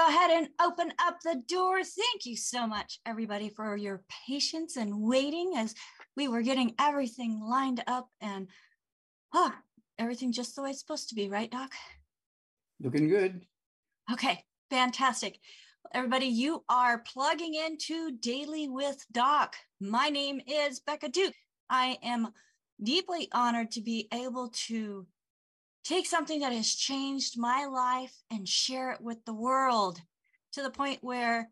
All right, let's go ahead and open up the door. Thank you so much, everybody, for your patience and waiting as we were getting everything lined up and oh, everything just the way it's supposed to be, right, Doc? Looking good. Okay, fantastic. Everybody, you are plugging into Daily with Doc. My name is Becca Dukes. I am deeply honored to be able to take something that has changed my life and share it with the world to the point where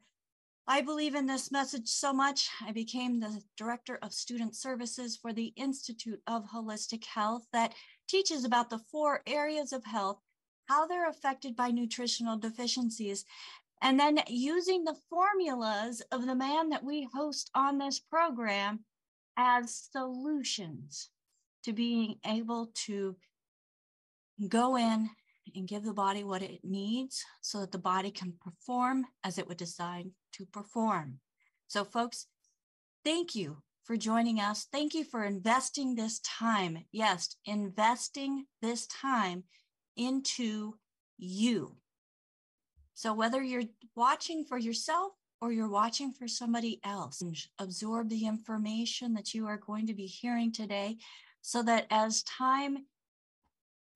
I believe in this message so much. I became the director of student services for the Institute of Holistic Health that teaches about the four areas of health, how they're affected by nutritional deficiencies, and then using the formulas of the man that we host on this program as solutions to being able to go in and give the body what it needs so that the body can perform as it would decide to perform. So, folks, thank you for joining us. Thank you for investing this time. Yes, investing this time into you. So, whether you're watching for yourself or you're watching for somebody else, absorb the information that you are going to be hearing today so that as time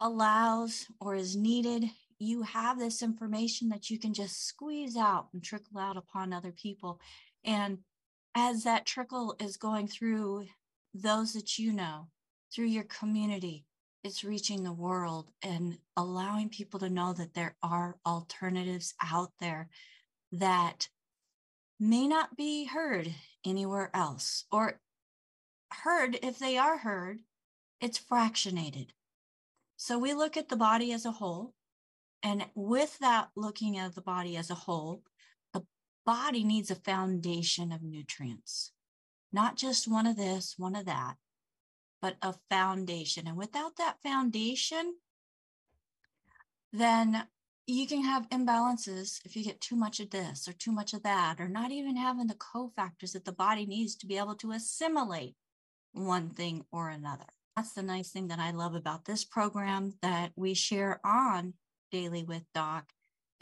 allows or is needed, you have this information that you can just squeeze out and trickle out upon other people. And as that trickle is going through those that you know, through your community, it's reaching the world and allowing people to know that there are alternatives out there that may not be heard anywhere else or heard if they are heard it's fractionated so we look at the body as a whole. And with that looking at the body as a whole, the body needs a foundation of nutrients, not just one of this, one of that, but a foundation. And without that foundation, then you can have imbalances if you get too much of this or too much of that, or not even having the cofactors that the body needs to be able to assimilate one thing or another. That's the nice thing that I love about this program that we share on Daily with Doc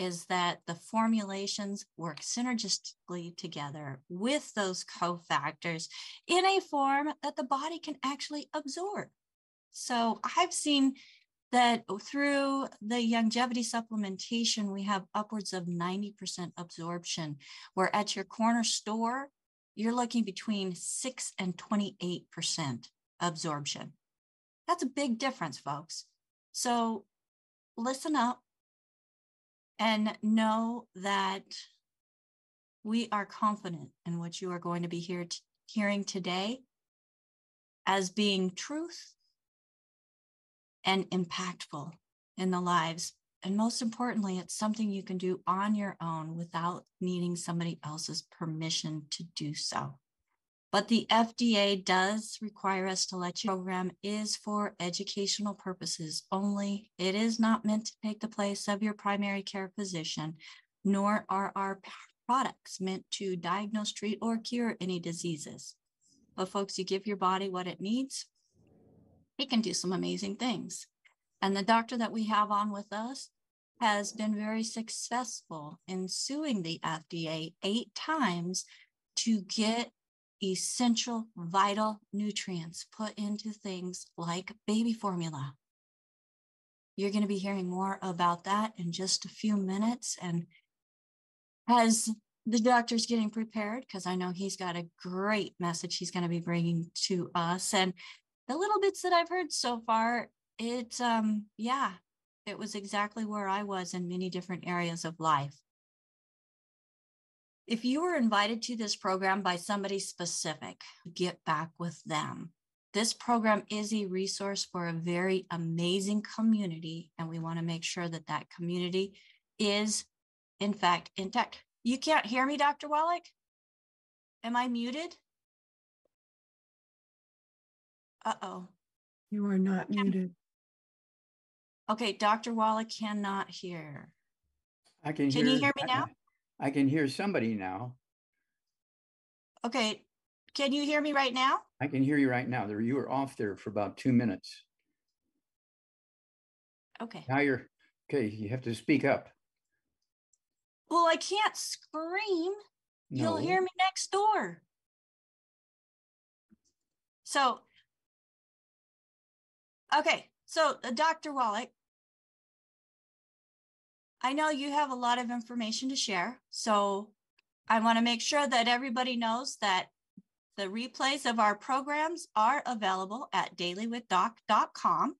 is that the formulations work synergistically together with those cofactors in a form that the body can actually absorb. So I've seen that through the longevity supplementation, we have upwards of 90% absorption, where at your corner store, you're looking between 6 and 28% absorption. That's a big difference, folks. So listen up and know that we are confident in what you are going to be here t- hearing today as being truth and impactful in the lives. And most importantly, it's something you can do on your own without needing somebody else's permission to do so. But the FDA does require us to let you program is for educational purposes only. It is not meant to take the place of your primary care physician, nor are our products meant to diagnose, treat, or cure any diseases. But folks, you give your body what it needs, it can do some amazing things. And the doctor that we have on with us has been very successful in suing the FDA eight times to get essential, vital nutrients put into things like baby formula. You're going to be hearing more about that in just a few minutes. And as the doctor's getting prepared, because I know he's got a great message he's going to be bringing to us. And the little bits that I've heard so far, it, um, yeah, it was exactly where I was in many different areas of life. If you were invited to this program by somebody specific, get back with them. This program is a resource for a very amazing community, and we want to make sure that that community is, in fact, intact. You can't hear me, Dr. Wallach? Am I muted? Uh oh. You are not muted. Okay, Dr. Wallach cannot hear. I can, can hear. you hear me now? I can hear somebody now. Okay. Can you hear me right now? I can hear you right now. There, you were off there for about two minutes. Okay. Now you're okay. You have to speak up. Well, I can't scream. You'll hear me next door. So, okay. So, uh, Dr. Wallach, I know you have a lot of information to share. So, I want to make sure that everybody knows that the replays of our programs are available at dailywithdoc.com.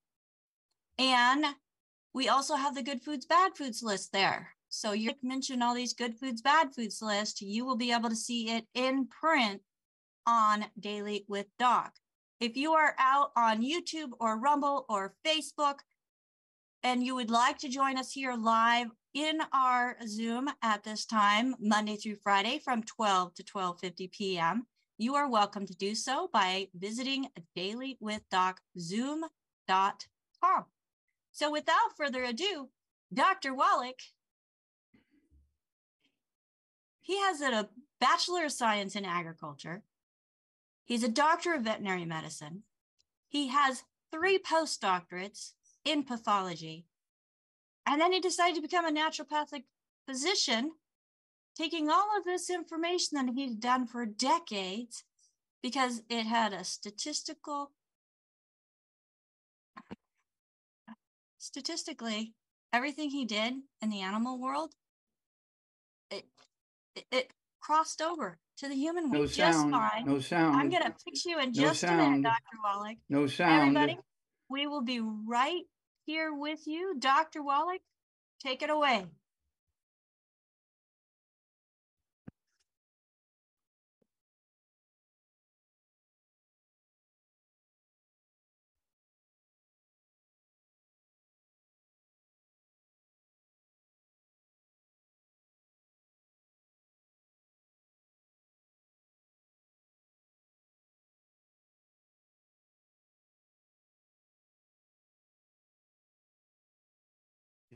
And we also have the good foods, bad foods list there. So you mentioned all these good foods, bad foods list. You will be able to see it in print on Daily with Doc. If you are out on YouTube or Rumble or Facebook and you would like to join us here live in our Zoom at this time, Monday through Friday from 12 to 12:50 p.m., you are welcome to do so by visiting dailywithdoc.zoom.com. So without further ado, Dr. Wallach, he has a Bachelor of Science in Agriculture. He's a doctor of veterinary medicine. He has three postdoctorates in pathology. And then he decided to become a naturopathic physician, taking all of this information that he'd done for decades because it had a statistical statistically everything he did in the animal world it it, it crossed over to the human No world just sound, fine no sound. i'm gonna fix you in No just a minute dr wallach No sound. everybody we will be right here with you. Dr wallach take it away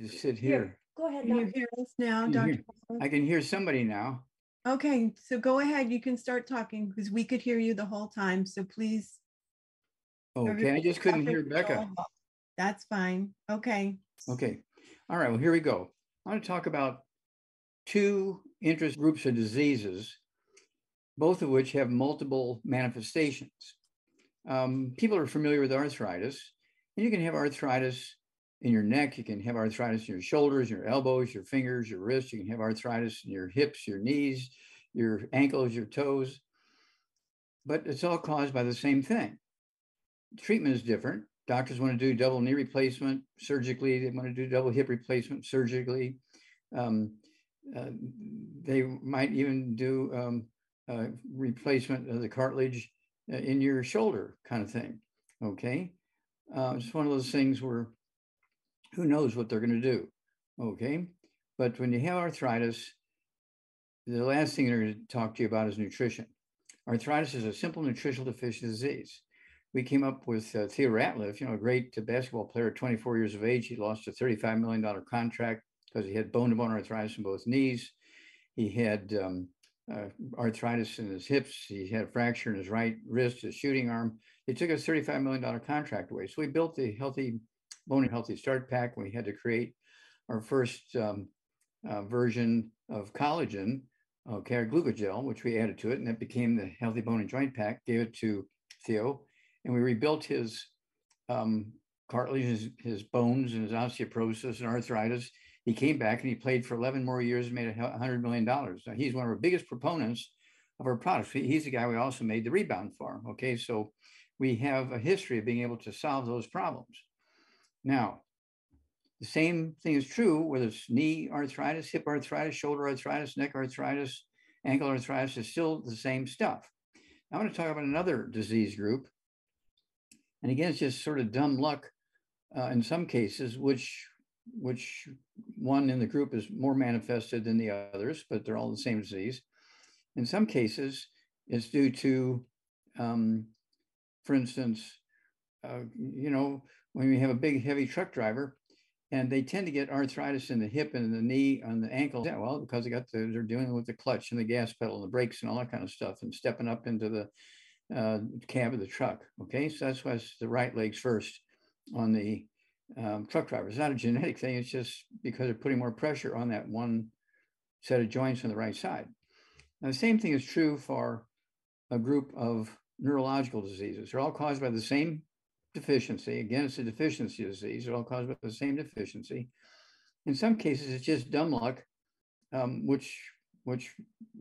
Just sit here. go ahead Can you hear us now, Can you Dr. hear- I can hear somebody now. Okay, so go ahead. You can start talking because we could hear you the whole time. So please. Okay, I just couldn't hear Becca. That's fine. Okay. Okay. All right. Well, here we go. I want to talk about two interest groups of diseases, both of which have multiple manifestations. Um, people are familiar with arthritis, and you can have arthritis in your neck. You can have arthritis in your shoulders, your elbows, your fingers, your wrists. You can have arthritis in your hips, your knees, your ankles, your toes. But it's all caused by the same thing. Treatment is different doctors want to do double knee replacement surgically. They want to do double hip replacement surgically. Um, uh, they might even do um, uh, replacement of the cartilage uh, in your shoulder, kind of thing. Okay, uh, it's one of those things where who knows what they're going to do. Okay, but when you have arthritis, the last thing they're going to talk to you about is nutrition. Arthritis is a simple nutritional deficiency disease we came up with uh, Theo Ratliff, you know, a great basketball player, 24 years of age. He lost a $35 million contract because he had bone to bone arthritis in both knees. He had um, uh, arthritis in his hips. He had a fracture in his right wrist, his shooting arm. They took a $35 million contract away. So we built the Healthy Bone and Healthy Start Pack. We had to create our first um, uh, version of collagen, our glucogel, which we added to it, and that became the Healthy Bone and Joint Pack. Gave it to Theo and we rebuilt his um, cartilage, his, his, bones, and his osteoporosis and arthritis. He came back and he played for 11 more years and made a $100 million. Now, he's one of our biggest proponents of our products. He's the guy we also made the rebound for. Okay, so we have a history of being able to solve those problems. Now, the same thing is true whether it's knee arthritis, hip arthritis, shoulder arthritis, neck arthritis, ankle arthritis, is still the same stuff. I want to talk about another disease group and again, it's just sort of dumb luck uh, in some cases, which which one in the group is more manifested than the others, but they're all the same disease. In some cases, it's due to, um, for instance, uh, you know, when we have a big, heavy truck driver, and they tend to get arthritis in the hip and the knee and the ankle. Yeah, well, because they got the, they're dealing with the clutch and the gas pedal and the brakes and all that kind of stuff, and stepping up into the uh, cab of the truck. Okay, so that's why it's the right legs first on the um, truck driver. It's not a genetic thing. It's just because they're putting more pressure on that one set of joints on the right side. Now, the same thing is true for a group of neurological diseases. They're all caused by the same deficiency. Again, it's a deficiency disease. They're all caused by the same deficiency. In some cases, it's just dumb luck, um, which which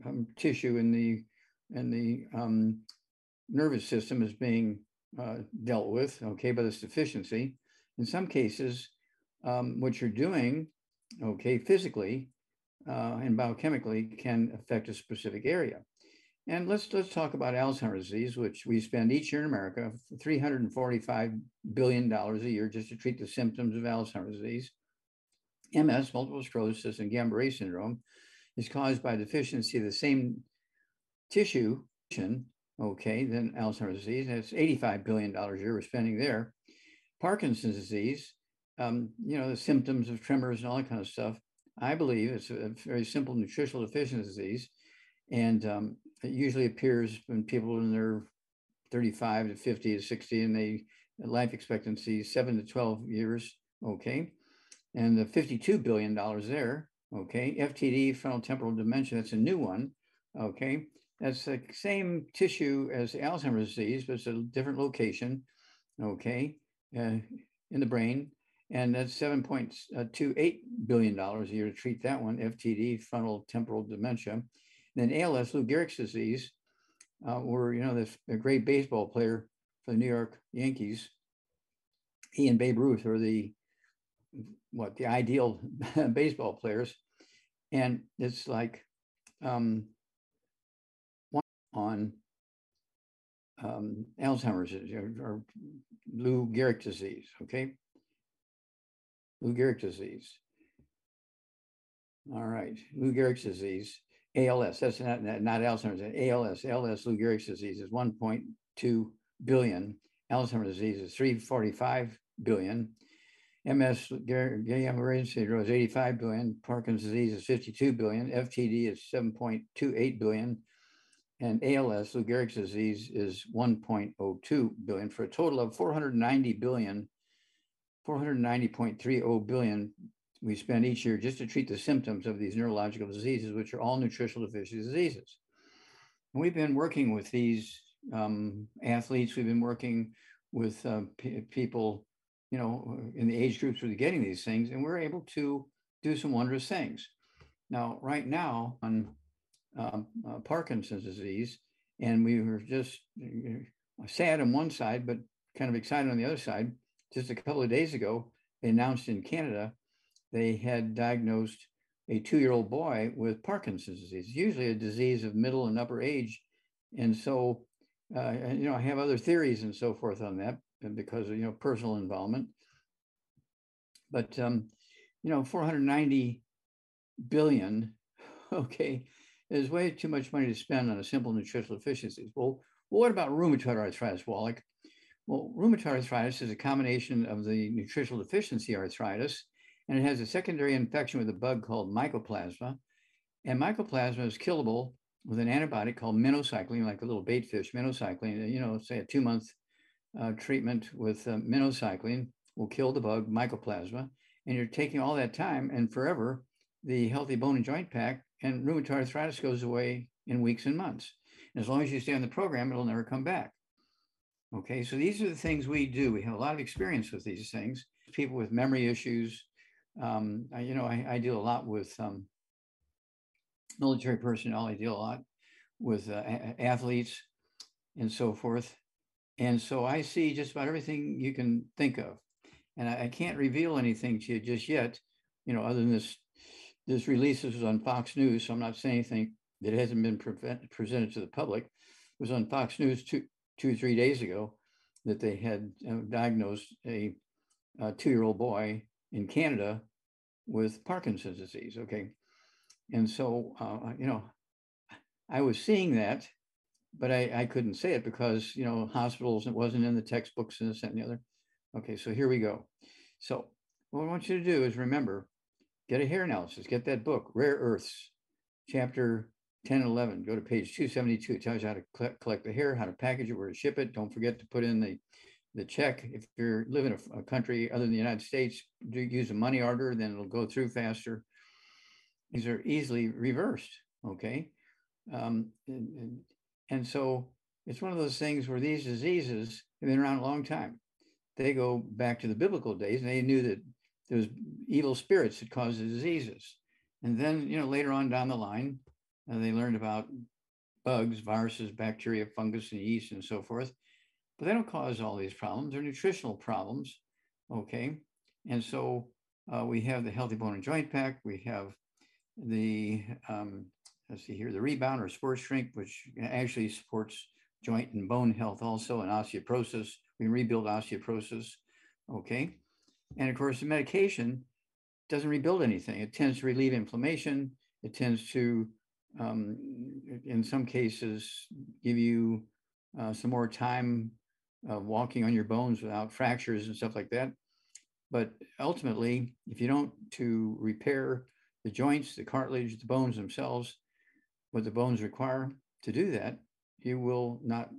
um, tissue in the in the um, nervous system is being uh, dealt with, okay, by this deficiency. In some cases, um, what you're doing, okay, physically uh, and biochemically can affect a specific area. And let's let's talk about Alzheimer's disease, which we spend each year in America 345 billion dollars a year just to treat the symptoms of Alzheimer's disease. MS, multiple sclerosis, and Guillain-Barré syndrome is caused by deficiency of the same tissue, okay, than Alzheimer's disease. That's 85 billion dollars a year we're spending there. Parkinson's disease, um, you know, the symptoms of tremors and all that kind of stuff. I believe it's a very simple nutritional deficiency disease, and um, it usually appears when people in their 35 to 50 to 60 and they life expectancy seven to 12 years. Okay. And the 52 billion dollars there. Okay. FTD, frontal temporal dementia, that's a new one. Okay. That's the same tissue as Alzheimer's disease, but it's a different location. Okay. Uh, in the brain. And that's $7.28 billion a year to treat that one, FTD, frontal temporal dementia. Then ALS, Lou Gehrig's disease, uh, where, you know, this a great baseball player for the New York Yankees, he and Babe Ruth are the, what, the ideal baseball players. And it's like um, on um, Alzheimer's or, or Lou Gehrig disease, okay? Lou Gehrig disease. All right, Lou Gehrig's disease. ALS, that's not, not Alzheimer's, ALS, ALS, Lou disease is 1.2 billion. Alzheimer's disease is 345 billion. MS, Guillain-Barré syndrome is 85 billion. Parkinson's disease is 52 billion. FTD is 7.28 billion. And ALS, Lou Gehrig's disease, is 1.02 billion for a total of 490 billion, 490.30 billion we spend each year just to treat the symptoms of these neurological diseases, which are all nutritional deficiency diseases. And we've been working with these um, athletes. We've been working with uh, people, you know, in the age groups who are getting these things, and we're able to do some wondrous things. Now, right now on um, uh, Parkinson's disease, and we were just uh, sad on one side, but kind of excited on the other side. Just a couple of days ago, they announced in Canada they had diagnosed a two year old boy with Parkinson's disease, usually a disease of middle and upper age. And so, uh, you know, I have other theories and so forth on that because of, you know, personal involvement. But, um, you know, 490 billion, okay, is way too much money to spend on a simple nutritional deficiencies. Well, well what about rheumatoid arthritis, Wallach? Well, rheumatoid arthritis is a combination of the nutritional deficiency arthritis and it has a secondary infection with a bug called mycoplasma. And mycoplasma is killable with an antibiotic called minocycline, like a little bait fish, minocycline. You know, say a two month uh, treatment with uh, minocycline will kill the bug, mycoplasma. And you're taking all that time and forever, the healthy bone and joint pack and rheumatoid arthritis goes away in weeks and months. And as long as you stay on the program, it'll never come back. Okay, so these are the things we do. We have a lot of experience with these things. People with memory issues, um, I, you know, I, I, deal a lot with um, military personnel. I deal a lot with uh, athletes and so forth. And so I see just about everything you can think of. And I, I can't reveal anything to you just yet, you know, other than this, this release this was on Fox News. So I'm not saying anything that hasn't been pre- presented to the public. It was on Fox News two, two, three days ago that they had uh, diagnosed a, a two-year-old boy in Canada with Parkinson's disease. Okay. And so, uh, you know, I was seeing that, but I, I couldn't say it because, you know, hospitals, it wasn't in the textbooks and this and the other. Okay. So here we go. So what I want you to do is remember, get a hair analysis, get that book, Rare Earths, chapter 10 and 11. Go to page 272. It tells you how to collect the hair, how to package it, where to ship it. Don't forget to put in the the check. If you're living in a, a country other than the United States, do use a money order, then it'll go through faster. these are easily reversed. Okay. Um, and, and, and so it's one of those things where these diseases have been around a long time. They go back to the biblical days and they knew that there was evil spirits that caused the diseases. And then, you know, later on down the line, uh, they learned about bugs, viruses, bacteria, fungus, and yeast, and so forth. But they don't cause all these problems. They're nutritional problems. Okay. And so uh, we have the Healthy Bone and Joint Pack. We have the, um, let's see here, the Rebound or Sports Shrink, which actually supports joint and bone health also and osteoporosis. We rebuild osteoporosis. Okay. And of course, the medication doesn't rebuild anything. It tends to relieve inflammation. It tends to, um, in some cases, give you uh, some more time uh, walking on your bones without fractures and stuff like that. But ultimately, if you don't to repair the joints, the cartilage, the bones themselves, what the bones require to do that, you will not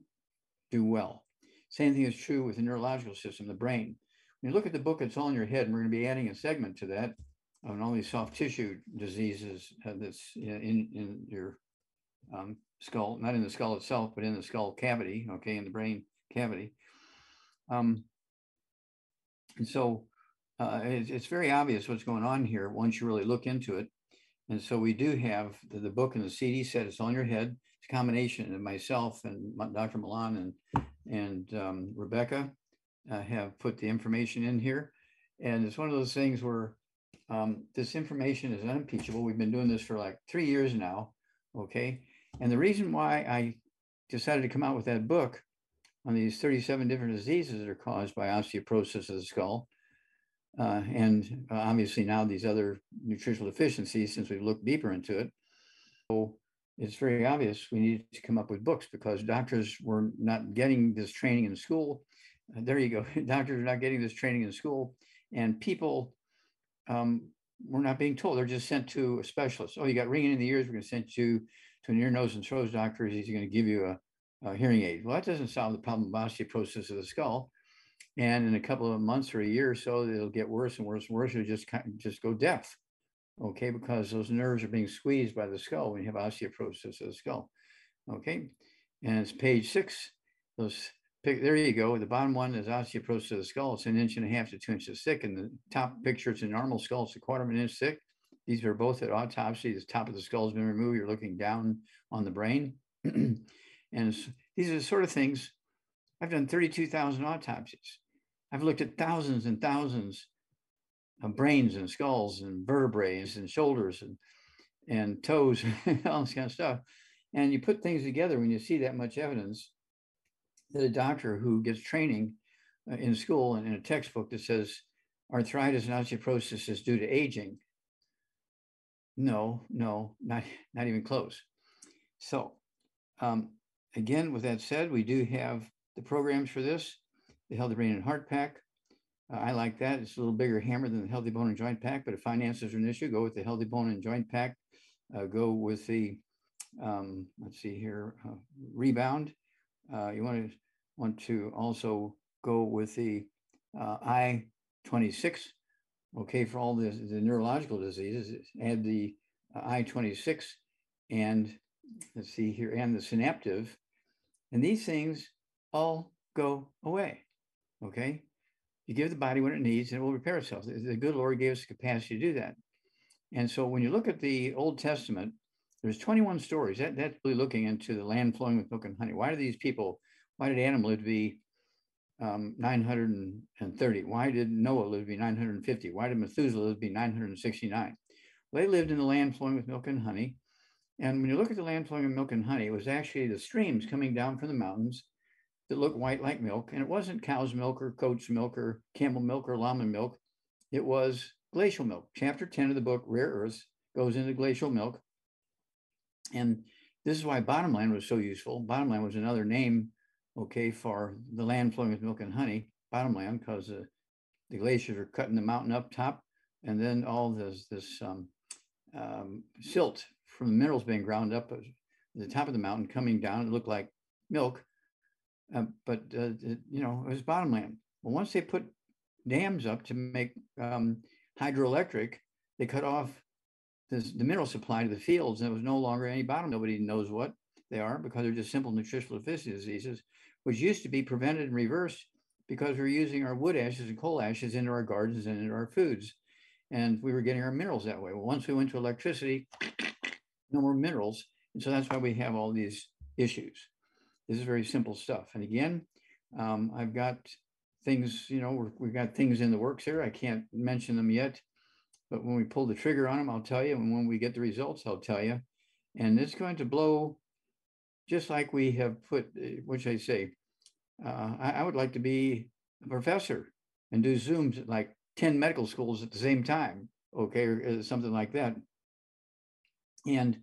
do well. Same thing is true with the neurological system, the brain. When you look at the book, it's all in your head, and we're going to be adding a segment to that on all these soft tissue diseases uh, that's in, in your um, skull, not in the skull itself, but in the skull cavity, okay, in the brain cavity. Um, and so uh, it's, it's, very obvious what's going on here once you really look into it. And so we do have the, the book and the CD set. It's on your head. It's a combination of myself and Dr. Ma Lan and and um, Rebecca uh, have put the information in here. And it's one of those things where um, this information is unimpeachable. We've been doing this for like three years now. Okay. And the reason why I decided to come out with that book on these 37 different diseases that are caused by osteoporosis of the skull uh, and uh, obviously now these other nutritional deficiencies since we've looked deeper into it. So it's very obvious we need to come up with books because doctors were not getting this training in school. Uh, there you go. doctors are not getting this training in school, and people um, were not being told. They're just sent to a specialist. Oh, you got ringing in the ears. We're going to send you to an ear, nose, and throat doctor. He's going to give you a, a hearing aid. Well, that doesn't solve the problem of osteoporosis of the skull. And in a couple of months or a year or so, it'll get worse and worse and worse. It'll just just go deaf. Okay, because those nerves are being squeezed by the skull when you have osteoporosis of the skull. Okay, and it's page six. Those there you go. The bottom one is osteoporosis of the skull. It's an inch and a half to two inches thick. And the top picture, it's a normal skull. It's a quarter of an inch thick. These are both at autopsy. The top of the skull has been removed. You're looking down on the brain. and these are the sort of things. I've done 32,000 autopsies. I've looked at thousands and thousands of brains and skulls and vertebrae and shoulders and, and toes and all this kind of stuff. And you put things together when you see that much evidence that a doctor who gets training uh, in school and in a textbook that says arthritis and osteoporosis is due to aging. No, no, not, not even close. So um, again, with that said, we do have the programs for this the Healthy Brain and Heart Pack. Uh, I like that. It's a little bigger hammer than the Healthy Bone and Joint Pack, but if finances are an issue, go with the Healthy Bone and Joint Pack. Uh, go with the, um, let's see here, uh, Rebound. Uh, you want to want to also go with the uh, I-26. Okay, for all the, the neurological diseases, add the uh, I-26 and let's see here, and the synaptive. And these things all go away. Okay. You give the body what it needs and it will repair itself. The good Lord gave us the capacity to do that. And so when you look at the Old Testament, there's 21 stories. That, that's really looking into the land flowing with milk and honey. Why do these people, why did Adam live to be um, 930? Why did Noah live to be 950? Why did Methuselah live to be 969? Well, they lived in the land flowing with milk and honey. And when you look at the land flowing with milk and honey, it was actually the streams coming down from the mountains that looked white like milk. And it wasn't cow's milk or goat's milk or camel milk or llama milk. It was glacial milk. Chapter 10 of the book, Rare Earths, goes into glacial milk. And this is why bottomland was so useful. Bottomland was another name, okay, for the land flowing with milk and honey, bottomland, because the, the glaciers are cutting the mountain up top. And then all this, this um, um, silt from the minerals being ground up at the top of the mountain coming down. It looked like milk uh, but uh, you know it was bottomland. Well, once they put dams up to make um, hydroelectric, they cut off this, the mineral supply to the fields, and it was no longer any bottom. Nobody knows what they are because they're just simple nutritional deficiency diseases, which used to be prevented and reversed because we are using our wood ashes and coal ashes into our gardens and into our foods. And we were getting our minerals that way. Well, once we went to electricity, no more minerals. And so that's why we have all these issues. This is very simple stuff. And again, um, I've got things, you know, we've got things in the works here. I can't mention them yet, but when we pull the trigger on them, I'll tell you. And when we get the results, I'll tell you. And it's going to blow just like we have put, uh, what should I say? Uh, I, I would like to be a professor and do Zooms at like 10 medical schools at the same time, okay, or uh, something like that. And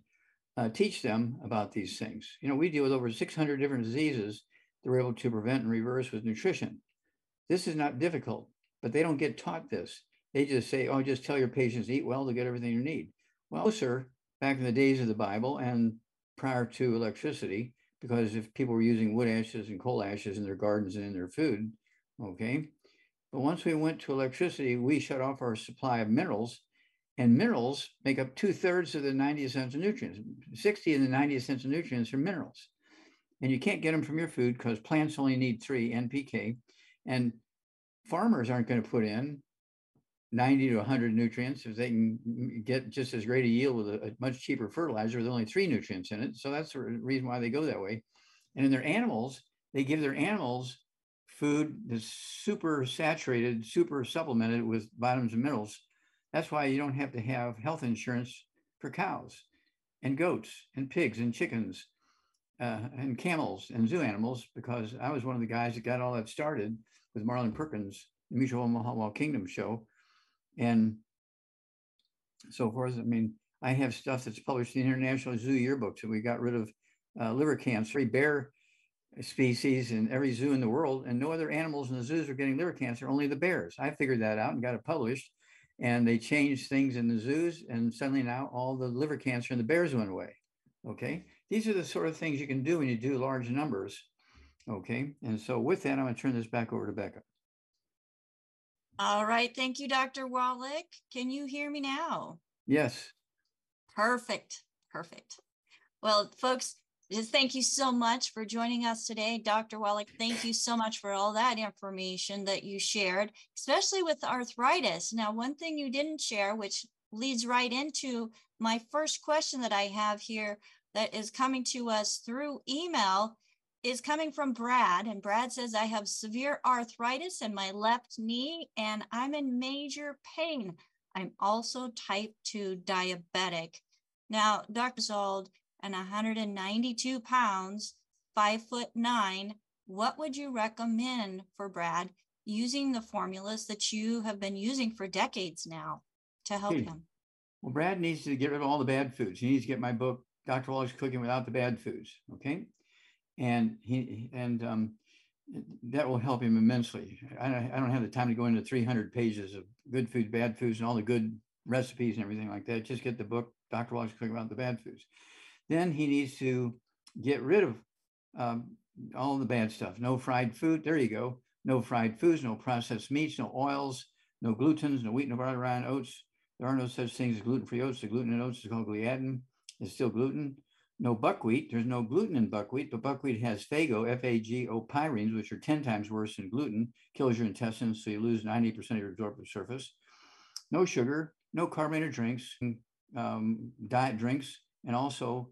uh, teach them about these things. You know, we deal with over 600 different diseases that we're able to prevent and reverse with nutrition. This is not difficult, but they don't get taught this. They just say, oh, just tell your patients eat well to get everything you need. Well, sir, back in the days of the Bible and prior to electricity, because if people were using wood ashes and coal ashes in their gardens and in their food, okay. But once we went to electricity, we shut off our supply of minerals, and minerals make up two thirds of the 90 essential nutrients. 60 of the 90 essential nutrients are minerals. And you can't get them from your food because plants only need three NPK. And farmers aren't going to put in 90 to 100 nutrients if they can get just as great a yield with a, a, much cheaper fertilizer with only three nutrients in it. So that's the reason why they go that way. And in their animals, they give their animals food that's super saturated, super supplemented with vitamins and minerals. That's why you don't have to have health insurance for cows and goats and pigs and chickens uh, and camels and zoo animals, because I was one of the guys that got all that started with Marlin Perkins, the Mutual Wild Kingdom show and so forth. I mean, I have stuff that's published in International Zoo Yearbooks, and we got rid of uh, liver cancer, bear species in every zoo in the world, and no other animals in the zoos are getting liver cancer, only the bears. I figured that out and got it published. And they changed things in the zoos, and suddenly now all the liver cancer in the bears went away. Okay. These are the sort of things you can do when you do large numbers. Okay. And so with that, I'm going to turn this back over to Becca. All right. Thank you, Dr. Wallach. Can you hear me now? Yes. Perfect. Perfect. Well, folks, thank you so much for joining us today. Dr. Wallach, thank you so much for all that information that you shared, especially with arthritis. Now, one thing you didn't share, which leads right into my first question that I have here that is coming to us through email is coming from Brad. And Brad says, I have severe arthritis in my left knee and I'm in major pain. I'm also type 2 diabetic. Now, Dr. Zold, and 192 pounds, five foot nine, what would you recommend for Brad using the formulas that you have been using for decades now to help hmm. him? Well, Brad needs to get rid of all the bad foods. He needs to get my book, Dr. Wallach's Cooking Without the Bad Foods. Okay and he and um, that will help him immensely. I, I don't have the time to go into 300 pages of good food, bad foods, and all the good recipes and everything like that. Just get the book, Dr. Wallach's Cooking About the Bad Foods. Then he needs to get rid of um, all the bad stuff. No fried food. There you go. No fried foods, no processed meats, no oils, no glutens, no wheat, no barley, rye, oats. There are no such things as gluten-free oats. The gluten in oats is called gliadin. It's still gluten no buckwheat. There's no gluten in buckwheat, but buckwheat has phago, F-A-G-O pyrines, which are 10 times worse than gluten, kills your intestines, so you lose 90% of your absorptive surface. No sugar, no carbonated drinks, um, diet drinks, and also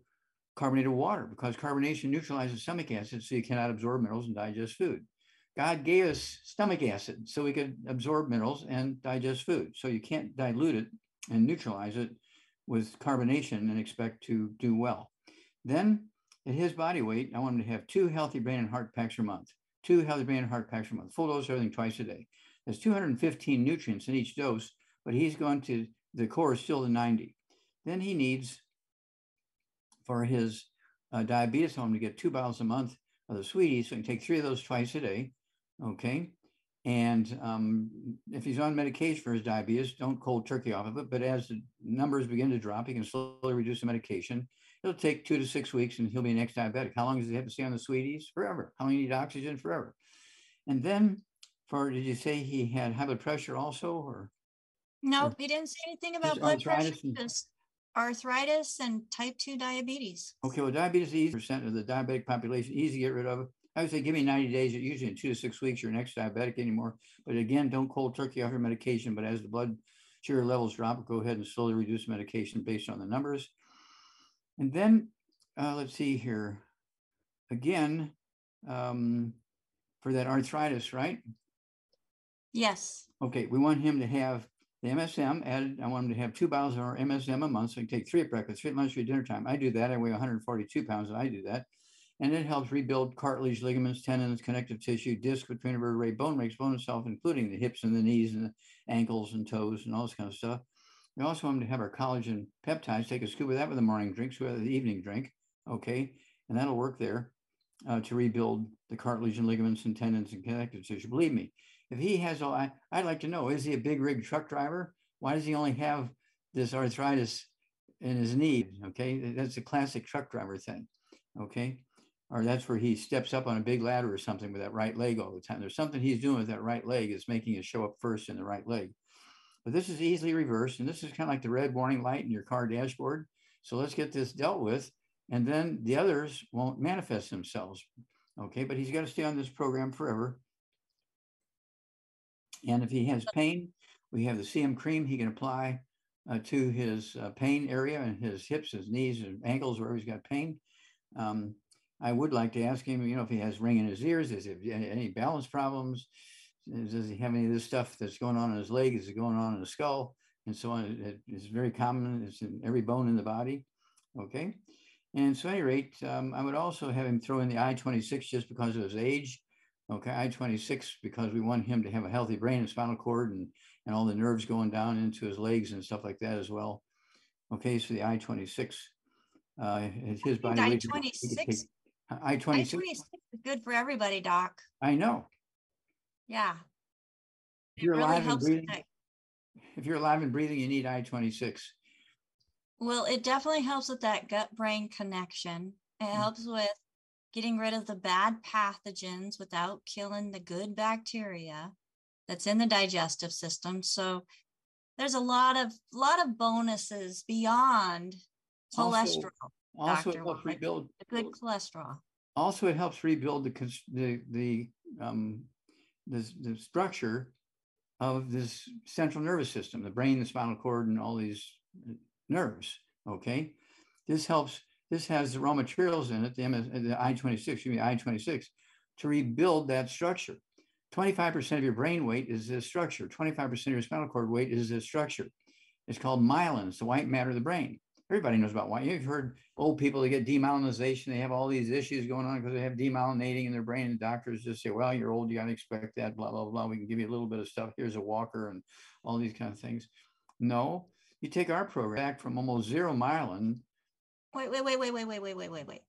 carbonated water because carbonation neutralizes stomach acid, so you cannot absorb minerals and digest food. God gave us stomach acid so we could absorb minerals and digest food. So you can't dilute it and neutralize it with carbonation and expect to do well. Then at his body weight, I want him to have two healthy brain and heart packs per month, two healthy brain and heart packs per month, full dose everything twice a day. There's 215 nutrients in each dose, but he's going to, the core is still the 90. Then he needs, for his uh, diabetes, home to get two bottles a month of the sweeties, so he can take three of those twice a day. Okay. And um, if he's on medication for his diabetes, don't cold turkey off of it. But as the numbers begin to drop, he can slowly reduce the medication. It'll take two to six weeks and he'll be next diabetic. How long does he have to stay on the sweeties? Forever. How long do you need oxygen? Forever. And then for, did you say he had high blood pressure also or? No, or, he didn't say anything about blood pressure. Just arthritis and type 2 diabetes. Okay, well, diabetes is easy percent of the diabetic population, easy to get rid of. I would say give me 90 days, usually in two to six weeks, you're next diabetic anymore. But again, don't cold turkey off your medication. But as the blood sugar levels drop, go ahead and slowly reduce medication based on the numbers. And then uh, let's see here. Again, um, for that arthritis, right? Yes. Okay, we want him to have the MSM added. I want them to have two bottles of our MSM a month. So can take three at breakfast, three at lunch, three at dinner time. I do that. I weigh 142 pounds and I do that. And it helps rebuild cartilage, ligaments, tendons, connective tissue, disc between vertebrae, bone makes bone itself, including the hips and the knees and the ankles and toes and all this kind of stuff. We also want him to have our collagen peptides. Take a scoop of that with a morning drink, of the evening drink. Okay, and that'll work there uh, to rebuild the cartilage and ligaments and tendons and connective tissue. Believe me, if he has all, I, I'd like to know, is he a big rig truck driver? Why does he only have this arthritis in his knee? Okay, that's a classic truck driver thing. Okay, or that's where he steps up on a big ladder or something with that right leg all the time. There's something he's doing with that right leg is making it show up first in the right leg. But this is easily reversed, and this is kind of like the red warning light in your car dashboard. So let's get this dealt with, and then the others won't manifest themselves. Okay, but he's got to stay on this program forever. And if he has pain, we have the CM cream he can apply uh, to his uh, pain area and his hips, his knees, and ankles, wherever he's got pain. Um, I would like to ask him, you know, if he has ring in his ears, is he any balance problems? Does he have any of this stuff that's going on in his leg? Is it going on in his skull? And so on. It, it's very common. It's in every bone in the body. Okay. And so, at any rate, um, I would also have him throw in the I 26 just because of his age. Okay. I 26 because we want him to have a healthy brain and spinal cord and, and all the nerves going down into his legs and stuff like that as well. Okay. So, the I 26, uh, his body. I 26. I 26 is good for everybody, Doc. I know. Yeah. If you're really alive and breathing, if you're alive and breathing, you need I 26. Well, it definitely helps with that gut brain connection. It mm-hmm. helps with getting rid of the bad pathogens without killing the good bacteria that's in the digestive system. So there's a lot of lot of bonuses beyond cholesterol. Also, it helps rebuild the good cholesterol. Also, it helps rebuild the the the um, the, the structure of this central nervous system, the brain, the spinal cord, and all these nerves. Okay, this helps. This has the raw materials in it, the, MS, the I-26, excuse me, I-26, to rebuild that structure. 25% of your brain weight is this structure. 25% of your spinal cord weight is this structure. It's called myelin. It's the white matter of the brain everybody knows about why. You've heard old people that get demyelinization. They have all these issues going on because they have demyelinating in their brain. And doctors just say, well, you're old. You got to expect that, blah, blah, blah. We can give you a little bit of stuff. Here's a walker and all these kind of things. No, you take our program back from almost zero myelin. Wait, wait, wait, wait, wait, wait, wait, wait, wait, wait.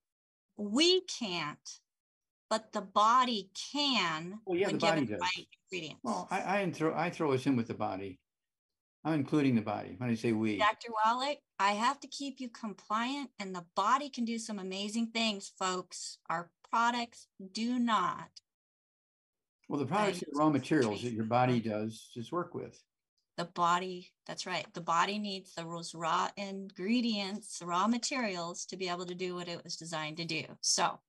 We can't, but the body can. Well, yeah, the body does. Right ingredients. Well, I, I throw I throw us in with the body. I'm including the body when I say we. Dr. Wallach, I have to keep you compliant, and the body can do some amazing things, folks. Our products do not. Well, the products are raw materials that your body does just work with. The body, that's right. The body needs those raw ingredients, raw materials to be able to do what it was designed to do. So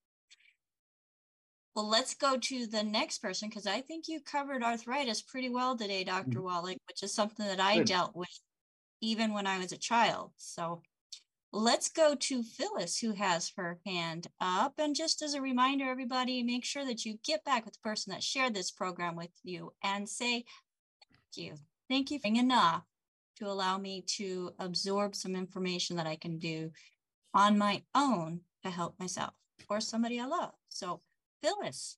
well, let's go to the next person because I think you covered arthritis pretty well today, Dr. Mm-hmm. Wallach, which is something that I Good. dealt with even when I was a child. So let's go to Phyllis, who has her hand up. And just as a reminder, everybody, make sure that you get back with the person that shared this program with you and say, Thank you. Thank you for enough to allow me to absorb some information that I can do on my own to help myself or somebody I love. So Phyllis.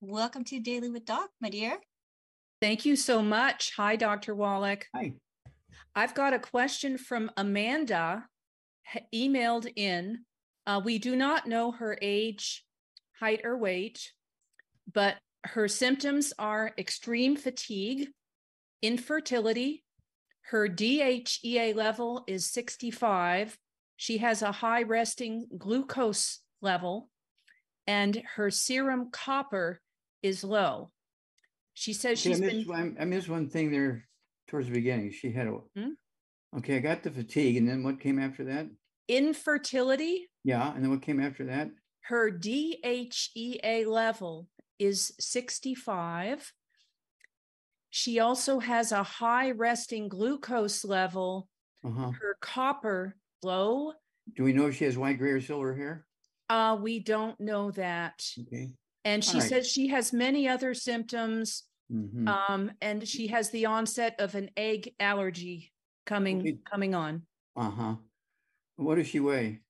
Welcome to Daily with Doc, my dear. Thank you so much. Hi, Dr. Wallach. Hi. I've got a question from Amanda, emailed in. Uh, we do not know her age, height, or weight, but her symptoms are extreme fatigue, infertility. Her DHEA level is 65. She has a high resting glucose level and her serum copper is low. She says she's I missed, been. I missed one thing there towards the beginning. She had a. Hmm? Okay, I got the fatigue, and then what came after that? Infertility, Yeah, and then what came after that? her DHEA level is 65. She also has a high resting glucose level, Uh-huh. her copper low. Do we know if she has white, gray, or silver hair? Uh, we don't know that. Okay. And she Alright. says she has many other symptoms. Mhm. Um, and she has the onset of an egg allergy coming Okay. coming on. Uh-huh. What does she weigh?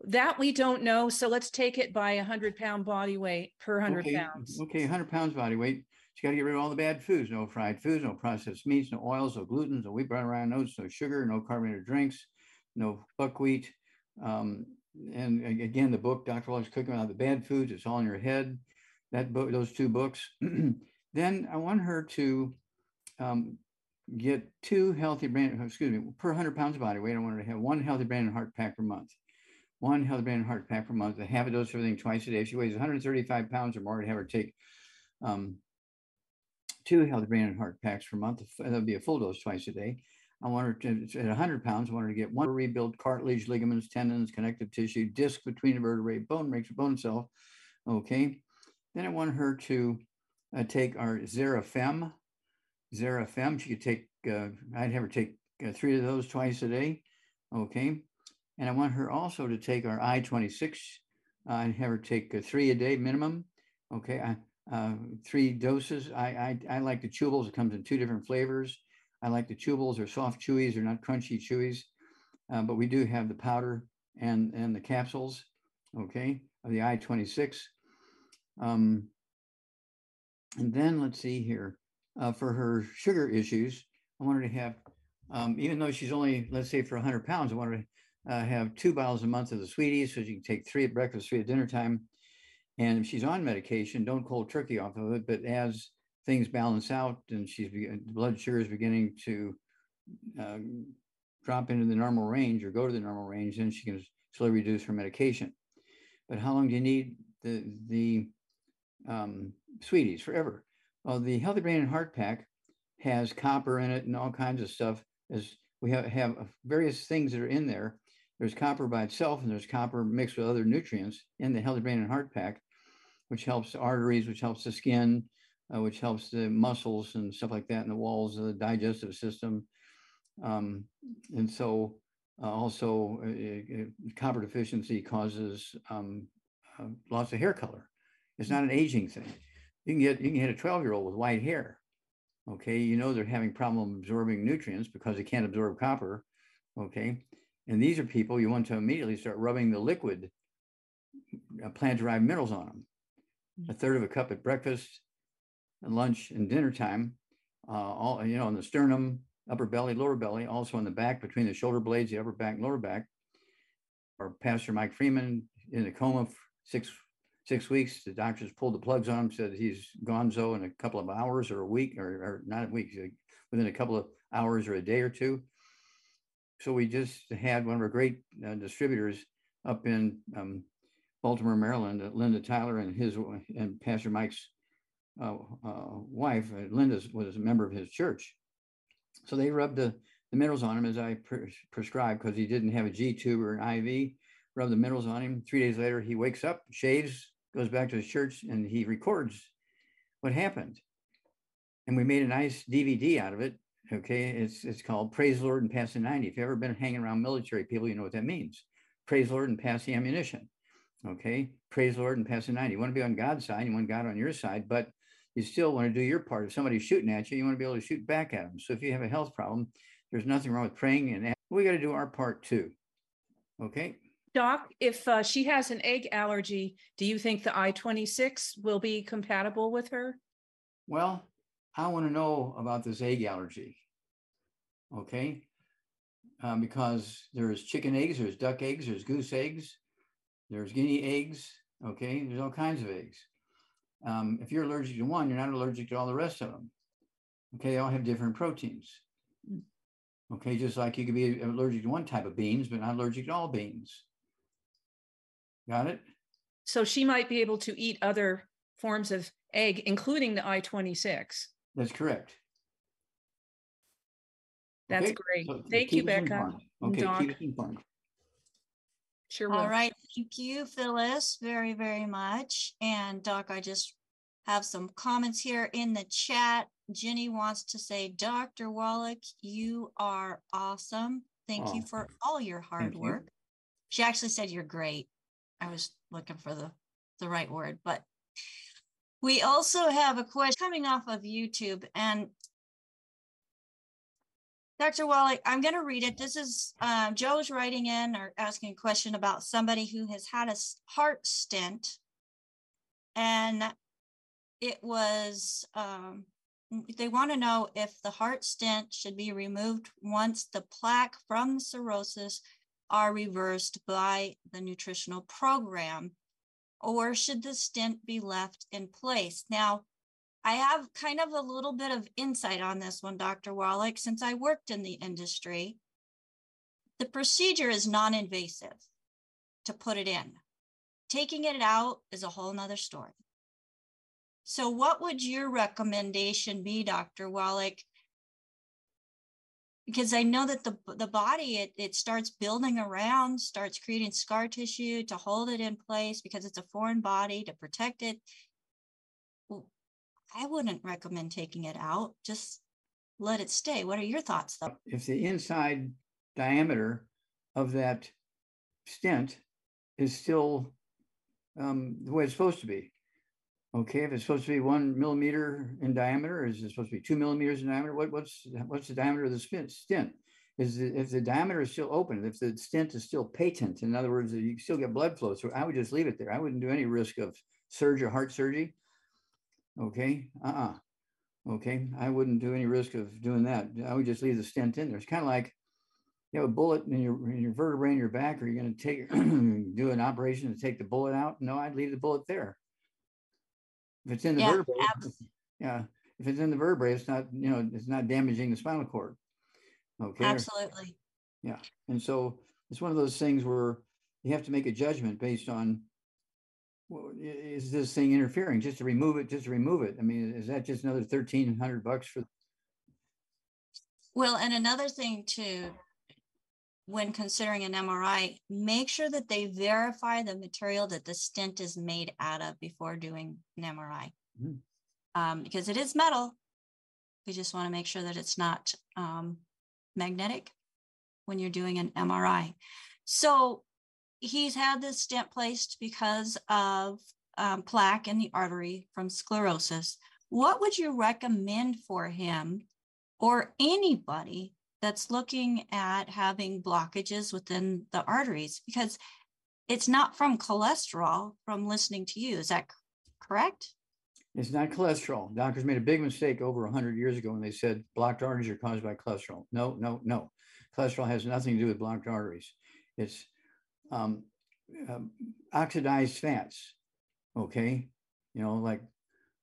That we don't know. So let's take it by a hundred pound body weight per hundred okay. pounds. Okay, 100 pounds body weight. She got to get rid of all the bad foods. No fried foods, no processed meats, no oils, no gluten, no wheat, brown, rye oats, no sugar, no carbonated drinks, no buckwheat. Um, and again, the book, Dr. Wallach's Cooking Without the Bad Foods, it's all in your head. That book, those two books. then I want her to um, get two healthy brain, excuse me, per 100 pounds of body weight. I want her to have one healthy brain and heart pack per month. One healthy brain and heart pack per month. A half a dose of everything twice a day. If she weighs 135 pounds or more, I'd have her take um, two brain and heart packs per month. That would be a full dose twice a day. I want her to, at 100 pounds, I want her to get one rebuild cartilage, ligaments, tendons, connective tissue, disc between the vertebrae, bone makes a bone cell. Okay. Then I want her to uh, take our Xerafem. Xerafem, she could take, uh, I'd have her take uh, three of those twice a day. Okay. And I want her also to take our I 26. Uh, I'd have her take uh, three a day minimum. Okay. I, uh, three doses. I, I I like the chewables. It comes in two different flavors. I like the chewables. They're soft chewies. They're not crunchy chewies. Uh, but we do have the powder and and the capsules. Okay, of the I twenty six. Um, and then let's see here. Uh, for her sugar issues, I wanted to have, um, even though she's only, let's say, for 100 pounds, I wanted to uh, have two bottles a month of the sweeties, so she can take three at breakfast, three at dinner time. And if she's on medication, don't cold turkey off of it. But as things balance out and she's be- blood sugar is beginning to uh, drop into the normal range or go to the normal range, then she can slowly reduce her medication. But how long do you need the the um, sweeties? Forever. Well, the Healthy Brain and Heart Pack has copper in it and all kinds of stuff. As we have, have various things that are in there. There's copper by itself, and there's copper mixed with other nutrients in the Healthy Brain and Heart Pack, which helps the arteries, which helps the skin, uh, which helps the muscles and stuff like that in the walls of the digestive system. Um, and so, uh, also, uh, copper deficiency causes um, uh, loss of hair color. It's not an aging thing. You can get you can hit a 12 year old with white hair. Okay, you know they're having problem absorbing nutrients because they can't absorb copper. Okay, and these are people you want to immediately start rubbing the liquid uh, plant derived minerals on them. A third of a cup at breakfast, and lunch, and dinner time. Uh, all you know, in the sternum, upper belly, lower belly, also in the back between the shoulder blades, the upper back, lower back. Or Pastor Mike Freeman in a coma for six six weeks. The doctors pulled the plugs on him, said he's gonzo in a couple of hours or a week, or, or not a week, within a couple of hours or a day or two. So we just had one of our great uh, distributors up in um, Baltimore, Maryland, uh, Linda Tyler and his and Pastor Mike's uh, uh, wife, uh, Linda, was a member of his church. So they rubbed the, the minerals on him as I pre- prescribed because he didn't have a G tube or an IV. Rubbed the minerals on him. Three days later, he wakes up, shaves, goes back to his church, and he records what happened. And we made a nice DVD out of it. Okay, it's it's called Praise Lord and Pass the 90. If you've ever been hanging around military people, you know what that means. Praise Lord and pass the ammunition. Okay, praise the Lord and pass the 90. You want to be on God's side, you want God on your side, but you still want to do your part. If somebody's shooting at you, you want to be able to shoot back at them. So if you have a health problem, there's nothing wrong with praying, and we got to do our part too. Okay. Doc, if uh, she has an egg allergy, do you think the I 26 will be compatible with her? Well, I want to know about this egg allergy. Okay. Um, because there's chicken eggs, there's duck eggs, there's goose eggs, there's guinea eggs. Okay. There's all kinds of eggs. Um, if you're allergic to one, you're not allergic to all the rest of them. Okay. They all have different proteins. Okay. Just like you could be allergic to one type of beans, but not allergic to all beans. Got it? So she might be able to eat other forms of egg, including the I 26. That's correct. That's Okay, great. so Thank you, Becca. Okay, Doc. Keep us informed. Sure will. All right. Thank you, Phyllis, very, very much. And Doc, I just have some comments here in the chat. Jenny wants to say, Dr. Wallach, you are awesome. Thank you Oh, for all your hard thank you. work. She actually said you're great. I was looking for the, the right word, but we also have a question coming off of YouTube and Dr. Wallach, I'm going to read it. This is uh, Joe's writing in or asking a question about somebody who has had a heart stent. And it was, um, they want to know if the heart stent should be removed once the plaque from the cirrhosis are reversed by the nutritional program, or should the stent be left in place? Now, I have kind of a little bit of insight on this one, Dr. Wallach, since I worked in the industry. The procedure is non invasive to put it in. Taking it out is a whole nother story. So, what would your recommendation be, Dr. Wallach? Because I know that the, the body, it, it starts building around, starts creating scar tissue to hold it in place because it's a foreign body to protect it. I wouldn't recommend taking it out. Just let it stay. What are your thoughts, though? If the inside diameter of that stent is still um, the way it's supposed to be. Okay, if it's supposed to be one millimeter in diameter, is it supposed to be two millimeters in diameter? What, what's what's the diameter of the stent? Is the, if the diameter is still open, if the stent is still patent, in other words, you still get blood flow. So I would just leave it there. I wouldn't do any risk of surgery, heart surgery. Okay, uh-uh. Okay, I wouldn't do any risk of doing that. I would just leave the stent in there. It's kind of like you have a bullet in your in your vertebrae in your back. Are you going to take do an operation to take the bullet out? No, I'd leave the bullet there. If it's in the Yeah, vertebrae, yeah. If it's in the vertebrae, it's not you know it's not damaging the spinal cord. Okay. Absolutely. Yeah. and so it's one of those things where you have to make a judgment based on, is this thing interfering? Just to remove it, just to remove it. I mean, is that just another thirteen hundred bucks for? Well, and another thing too, when considering an MRI, make sure that they verify the material that the stent is made out of before doing an MRI. Mhm. Um, because it is metal. We just want to make sure that it's not um, magnetic when you're doing an MRI. So he's had this stent placed because of um, plaque in the artery from sclerosis. What would you recommend for him or anybody that's looking at having blockages within the arteries? Because it's not from cholesterol from listening to you. Is that correct? It's not cholesterol. Doctors made a big mistake over hundred years ago when they said blocked arteries are caused by cholesterol. No, no, no. Cholesterol has nothing to do with blocked arteries. It's um, um, oxidized fats. Okay, you know, like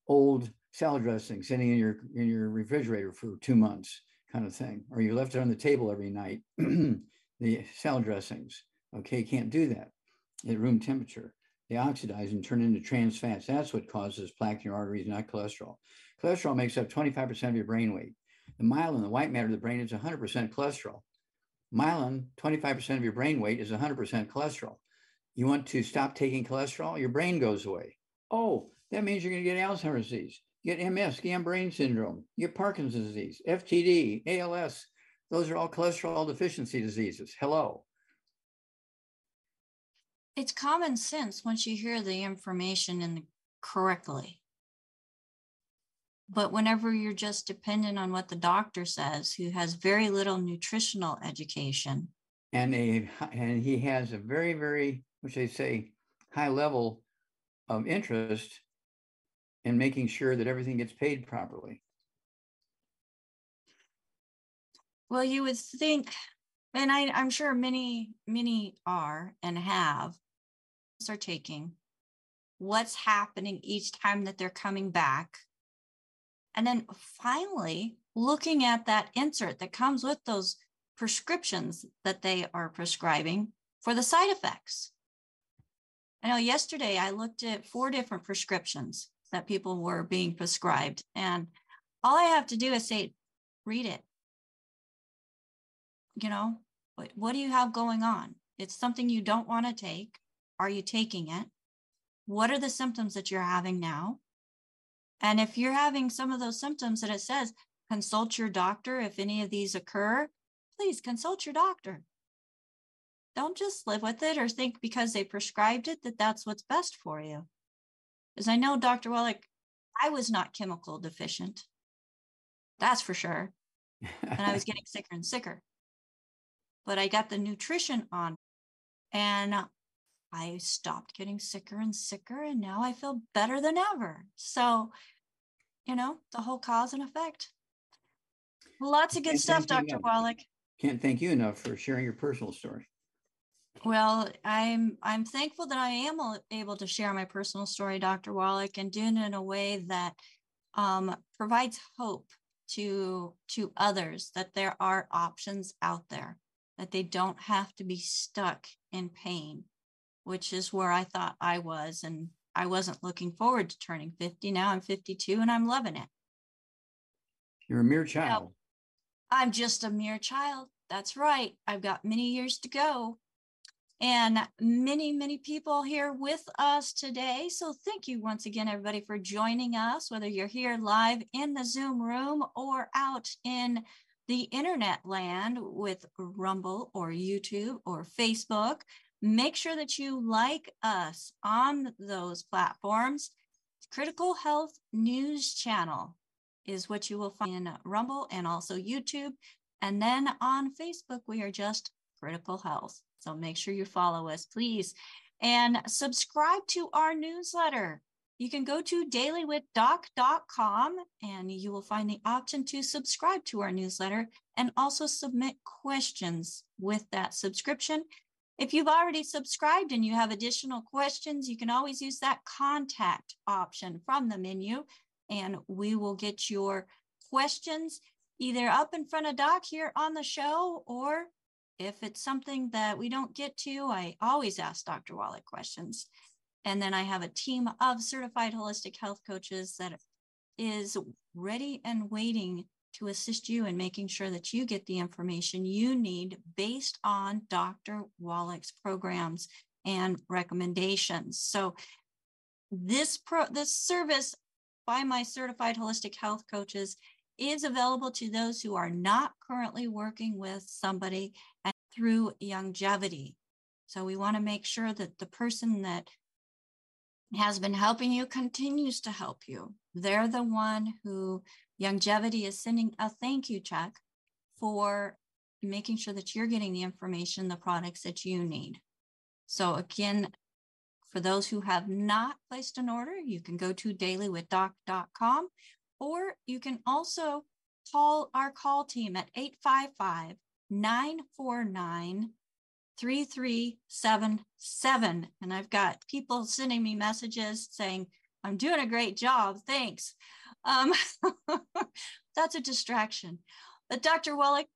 old salad dressing sitting in your in your refrigerator for two months, kind of thing, or you left it on the table every night. the salad dressings. Okay, can't do that at room temperature they oxidize and turn into trans fats. That's what causes plaque in your arteries, not cholesterol. Cholesterol makes up 25% of your brain weight. The myelin, the white matter of the brain, is 100% cholesterol. Myelin, 25% of your brain weight is 100% cholesterol. You want to stop taking cholesterol, your brain goes away. Oh, that means you're going to get Alzheimer's disease, get MS, Guillain-Barré syndrome, get Parkinson's disease, FTD, ALS. Those are all cholesterol deficiency diseases. Hello. It's common sense once you hear the information in the, correctly. But whenever you're just dependent on what the doctor says, who has very little nutritional education, and a and he has a very very which they say high level of interest in making sure that everything gets paid properly well, you would think, and I, I'm sure many, many are and have, are taking what's happening each time that they're coming back. And then finally, looking at that insert that comes with those prescriptions that they are prescribing for the side effects. I know yesterday I looked at four different prescriptions that people were being prescribed, and all I have to do is say, read it. you know, what, do you have going on? It's something you don't want to take. Are you taking it? What are the symptoms that you're having now? And if you're having some of those symptoms that it says, consult your doctor if any of these occur, please consult your doctor. Don't just live with it or think because they prescribed it that that's what's best for you. Because I know, Dr. Wallach, I was not chemical deficient. That's for sure. and I was getting sicker and sicker. But I got the nutrition on and I stopped getting sicker and sicker. And now I feel better than ever. So, you know, the whole cause and effect. Lots of good stuff, Dr. Wallach. Can't thank you enough for sharing your personal story. Well, I'm I'm thankful that I am able to share my personal story, Dr. Wallach, and doing it in a way that um, provides hope to to others that there are options out there, that they don't have to be stuck in pain, which is where I thought I was, and I wasn't looking forward to turning 50. Now I'm 52, and I'm loving it. You're a mere child. I'm just a mere child. That's right. I've got many years to go and many, many people here with us today. So thank you once again, everybody, for joining us, whether you're here live in the Zoom room or out in the internet land with Rumble or YouTube or Facebook. Make sure that you like us on those platforms. Critical Health News Channel is what you will find in uh, Rumble and also YouTube. And then on Facebook, we are just Critical Health. So make sure you follow us, please. And subscribe to our newsletter. You can go to dailywithdoc.com and you will find the option to subscribe to our newsletter and also submit questions with that subscription. If you've already subscribed and you have additional questions, you can always use that contact option from the menu and we will get your questions either up in front of Doc here on the show or if it's something that we don't get to, I always ask Dr. Wallach questions. And then I have a team of certified holistic health coaches that is ready and waiting to assist you in making sure that you get the information you need based on Dr. Wallach's programs and recommendations. So this pro this service by my certified holistic health coaches is available to those who are not currently working with somebody and through Youngevity. So we want to make sure that the person that has been helping you continues to help you. They're the one who Youngevity is sending a thank you check for making sure that you're getting the information, the products that you need. So again, for those who have not placed an order, you can go to dailywithdoc.com or you can also call our call team at 855 949 3377. And I've got people sending me messages saying, I'm doing a great job. Thanks. Um, that's a distraction. But Dr. Wallach,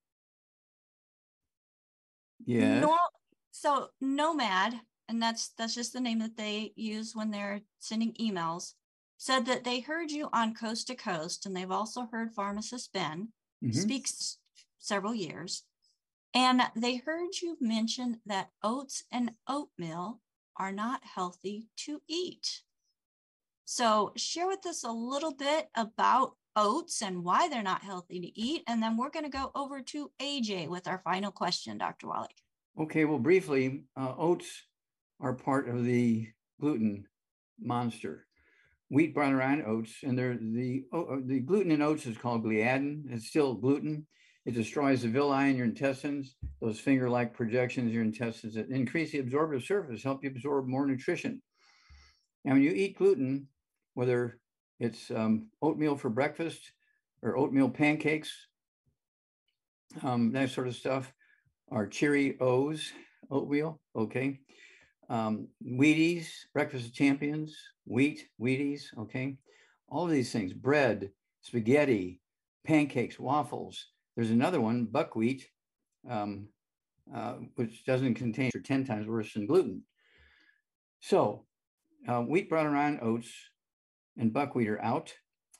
yeah. No, so Nomad, and that's that's just the name that they use when they're sending emails said that they heard you on Coast to Coast, and they've also heard pharmacist Ben mm-hmm. speaks several years. And they heard you mention that oats and oatmeal are not healthy to eat. So, share with us a little bit about oats and why they're not healthy to eat. And then we're going to go over to AJ with our final question, Dr. Wallach. Okay, well, briefly, uh, oats are part of the gluten monster wheat, brown rye, oats, and the uh, the gluten in oats is called gliadin. It's still gluten. It destroys the villi in your intestines, those finger-like projections in your intestines that increase the absorptive surface, help you absorb more nutrition. And when you eat gluten, whether it's um, oatmeal for breakfast or oatmeal pancakes, um, that sort of stuff, or Cheerios oatmeal, okay, um, Wheaties, breakfast champions, wheat, Wheaties, okay? All of these things, bread, spaghetti, pancakes, waffles. There's another one, buckwheat, um, uh, which doesn't contain or 10 times worse than gluten. So uh, wheat, brown and oats, and buckwheat are out.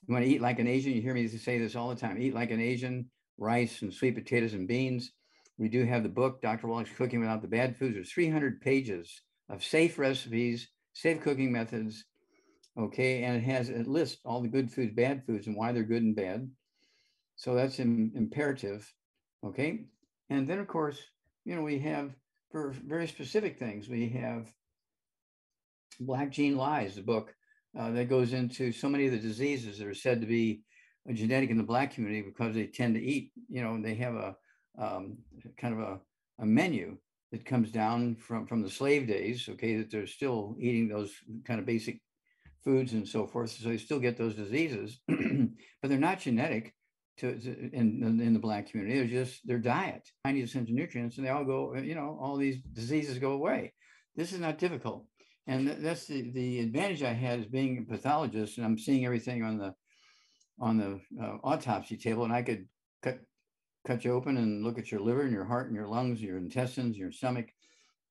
You want to eat like an Asian. You hear me say this all the time. Eat like an Asian, rice and sweet potatoes and beans. we do have the book, Dr. Wallach's Cooking Without the Bad Foods. There's 300 pages of safe recipes, safe cooking methods. Okay, and it has it lists all the good foods, bad foods, and why they're good and bad. So that's in, imperative. Okay, and then of course, you know, we have for very specific things, we have Black Gene Lies, the book uh, that goes into so many of the diseases that are said to be genetic in the Black community because they tend to eat, you know, they have a um, kind of a, a menu that comes down from, from the slave days, okay, that they're still eating those kind of basic foods and so forth. So they still get those diseases, but they're not genetic to, to in, in the black community. They're just their diet, 90 essential nutrients, and they all go, you know, all these diseases go away. This is not difficult. And that's the, the advantage I had as being a pathologist, and I'm seeing everything on the on the uh, autopsy table, and I could cut cut you open and look at your liver and your heart and your lungs, your intestines, your stomach.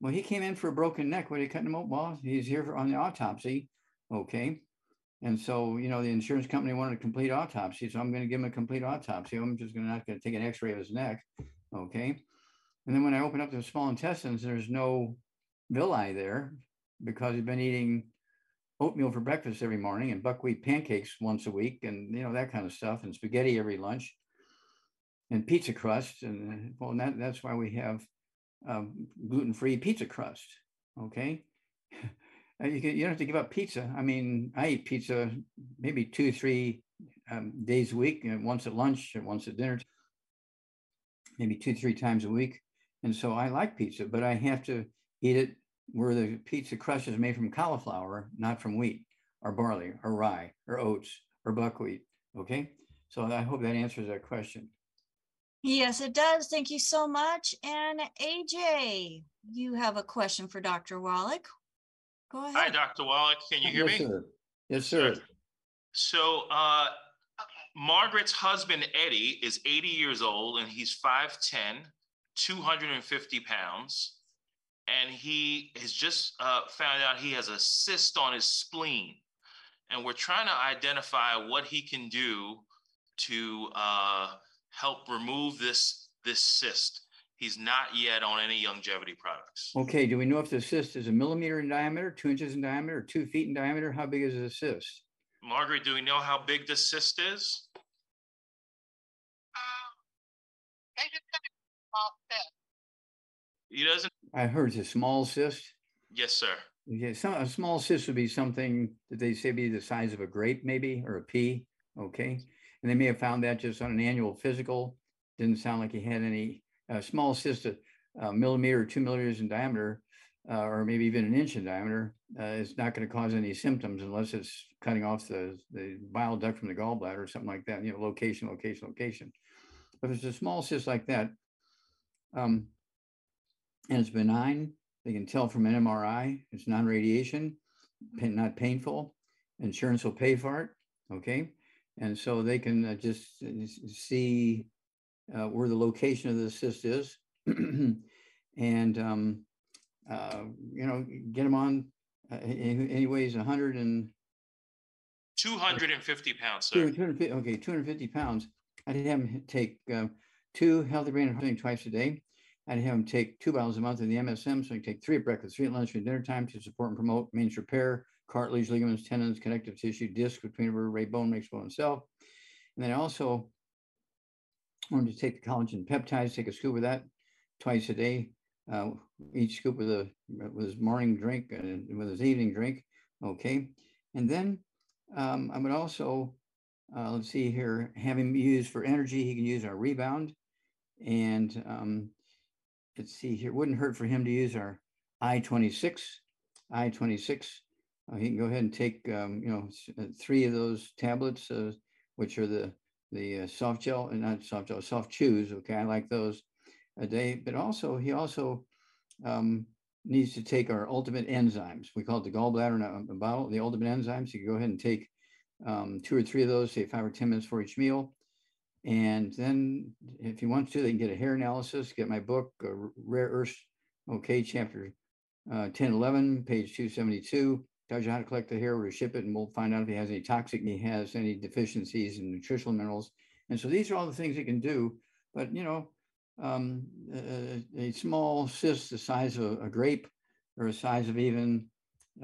Well, he came in for a broken neck. What are you cutting him open? Well, he's here for, on the autopsy. Okay. And so, you know, the insurance company wanted a complete autopsy. So I'm going to give him a complete autopsy. I'm just going to not going to take an x-ray of his neck. Okay. And then when I open up the small intestines, there's no villi there because he's been eating oatmeal for breakfast every morning and buckwheat pancakes once a week and, you know, that kind of stuff and spaghetti every lunch and pizza crust. And well, that, that's why we have um, gluten-free pizza crust. Okay. you, can, you don't have to give up pizza. I mean, I eat pizza maybe two, three um, days a week, and once at lunch and once at dinner, maybe two, three times a week. And so I like pizza, but I have to eat it where the pizza crust is made from cauliflower, not from wheat or barley or rye or oats or buckwheat. Okay. So I hope that answers that question. Yes, it does. Thank you so much. And AJ, you have a question for Dr. Wallach. Go ahead. Hi, Dr. Wallach. Can you hear yes, me? Sir. Yes, sir. So, uh, Margaret's husband, Eddie, is 80 years old and he's 5'10, 250 pounds. And he has just uh, found out he has a cyst on his spleen. And we're trying to identify what he can do to uh, help remove this this cyst. He's not yet on any Youngevity products. Okay, do we know if the cyst is a millimeter in diameter, two inches in diameter, two feet in diameter? How big is the cyst? Margaret, do we know how big the cyst is? they just said it's a small cyst. He doesn't. I heard it's a small cyst. Yes, sir. Okay, some, a small cyst would be something that they say be the size of a grape, maybe, or a pea. Okay. And they may have found that just on an annual physical. Didn't sound like he had any uh, small cyst, a, a millimeter or two millimeters in diameter, uh, or maybe even an inch in diameter. Uh, it's not going to cause any symptoms unless it's cutting off the, the bile duct from the gallbladder or something like that, you know, location, location, location. But if it's a small cyst like that, um, and it's benign, they can tell from an MRI, it's non-radiation, not painful. Insurance will pay for it, okay? And so they can uh, just uh, see uh, where the location of the cyst is and, um, uh, you know, get them on, uh, anyways, 100 and 250 pounds, sir. 250, okay, 250 pounds. I'd have him take uh, two healthy brain and twice a day. I'd have him take two bottles a month of the MSM, so he take three at breakfast, three at lunch, and dinner time to support and promote means repair, cartilage, ligaments, tendons, connective tissue, disc between vertebrae, bone makes bone itself. And then I also wanted to take the collagen peptides, take a scoop of that twice a day, uh, each scoop with a with his morning drink and with his evening drink. Okay, and then um, I would also uh, let's see here have him use for energy. He can use our rebound, and um, let's see here. Wouldn't hurt for him to use our I twenty six. I twenty six uh, he can go ahead and take, um, you know, uh, three of those tablets, uh, which are the the uh, soft gel and not soft gel, soft chews. Okay, I like those a day. But also, he also um, needs to take our ultimate enzymes. We call it the gallbladder bottle. The ultimate enzymes. You can go ahead and take um, two or three of those, say five or ten minutes for each meal. And then, if he wants to, they can get a hair analysis. Get my book, uh, Rare Earths. Okay, chapter uh, 10, 11, page 272 tells you how to collect the hair, where to ship it, and we'll find out if he has any toxic, he has any deficiencies in nutritional minerals. And so these are all the things he can do. But you know, um, a, a small cyst the size of a grape or a size of even,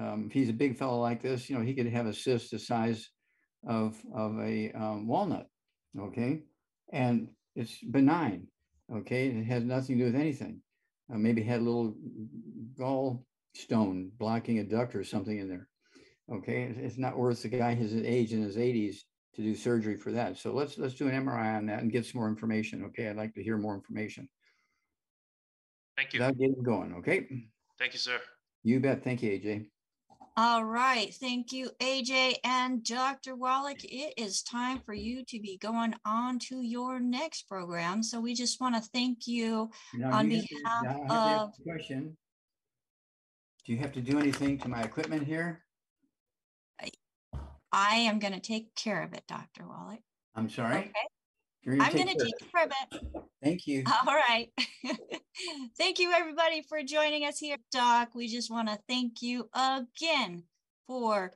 um, if he's a big fellow like this, you know, he could have a cyst the size of, of a um, walnut, okay? And it's benign, okay? It has nothing to do with anything. Uh, maybe had a little gallstone blocking a duct or something in there. Okay, it's, not worth the guy his age in his 80s to do surgery for that. So let's let's do an MRI on that and get some more information. Okay, I'd like to hear more information. Thank you. Without getting going. Okay, Thank you, sir. you bet. Thank you, AJ. All right. Thank you, AJ and Dr. Wallach. It is time for you to be going on to your next program. So we just want to thank you. Now, On you behalf I to a Question. Do you have to do anything to my equipment here? I am going to take care of it, Dr. Wallach. I'm sorry. Okay. You're I'm going to take it. it. Thank you. All right. thank you, everybody, for joining us here, Doc. We just want to thank you again for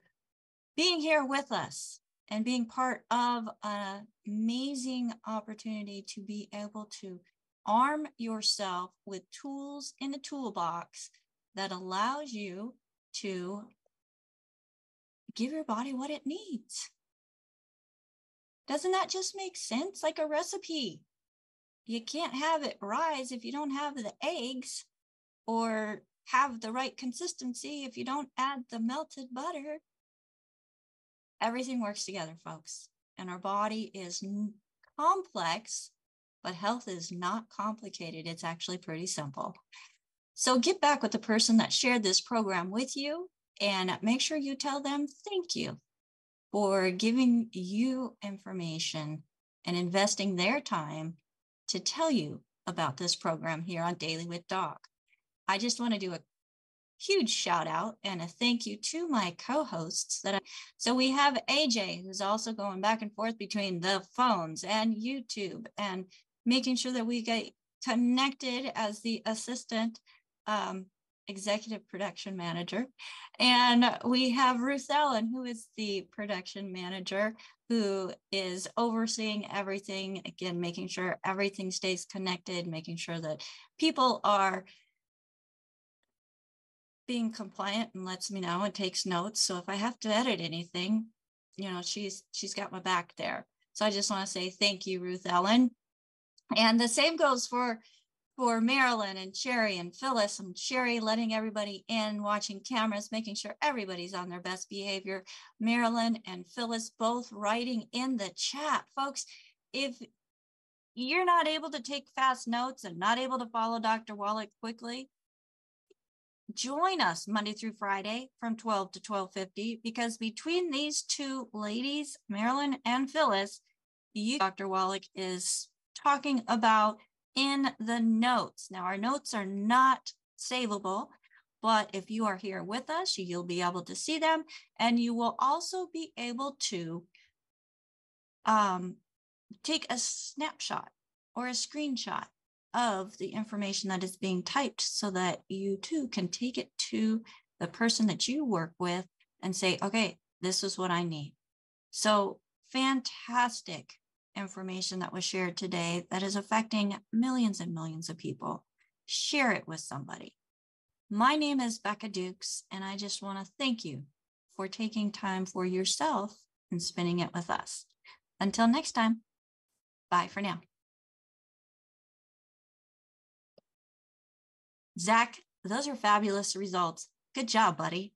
being here with us and being part of an amazing opportunity to be able to arm yourself with tools in the toolbox that allows you to give your body what it needs. Doesn't that just make sense? Like a recipe you can't have it rise if you don't have the eggs or have the right consistency if you don't add the melted butter. Everything works together, folks. And our body is complex, but health is not complicated. It's actually pretty simple. So get back with the person that shared this program with you and make sure you tell them thank you for giving you information and investing their time to tell you about this program here on Daily with Doc. I just want to do a huge shout out and a thank you to my co-hosts that I, so we have AJ who's also going back and forth between the phones and YouTube and making sure that we get connected as the assistant um, executive production manager. And we have Ruth Ellen, who is the production manager, who is overseeing everything, again, making sure everything stays connected, making sure that people are being compliant and lets me know and takes notes. So if I have to edit anything, you know, she's she's got my back there. So I just want to say thank you, Ruth Ellen. And the same goes for for Marilyn and Sherry and Phyllis and Sherry letting everybody in, watching cameras, making sure everybody's on their best behavior. Marilyn and Phyllis both writing in the chat. Folks, if you're not able to take fast notes and not able to follow Dr. Wallach quickly, join us Monday through Friday from 12 to 12:50 because between these two ladies, Marilyn and Phyllis, you Dr. Wallach is talking about in the notes. Now, our notes are not savable, but if you are here with us, you'll be able to see them and you will also be able to um, take a snapshot or a screenshot of the information that is being typed so that you too can take it to the person that you work with and say, okay, this is what I need. So fantastic information that was shared today that is affecting millions and millions of people. Share it with somebody. My name is Becca Dukes, and I just want to thank you for taking time for yourself and spending it with us. Until next time, bye for now. Zach, those are fabulous results. Good job, buddy.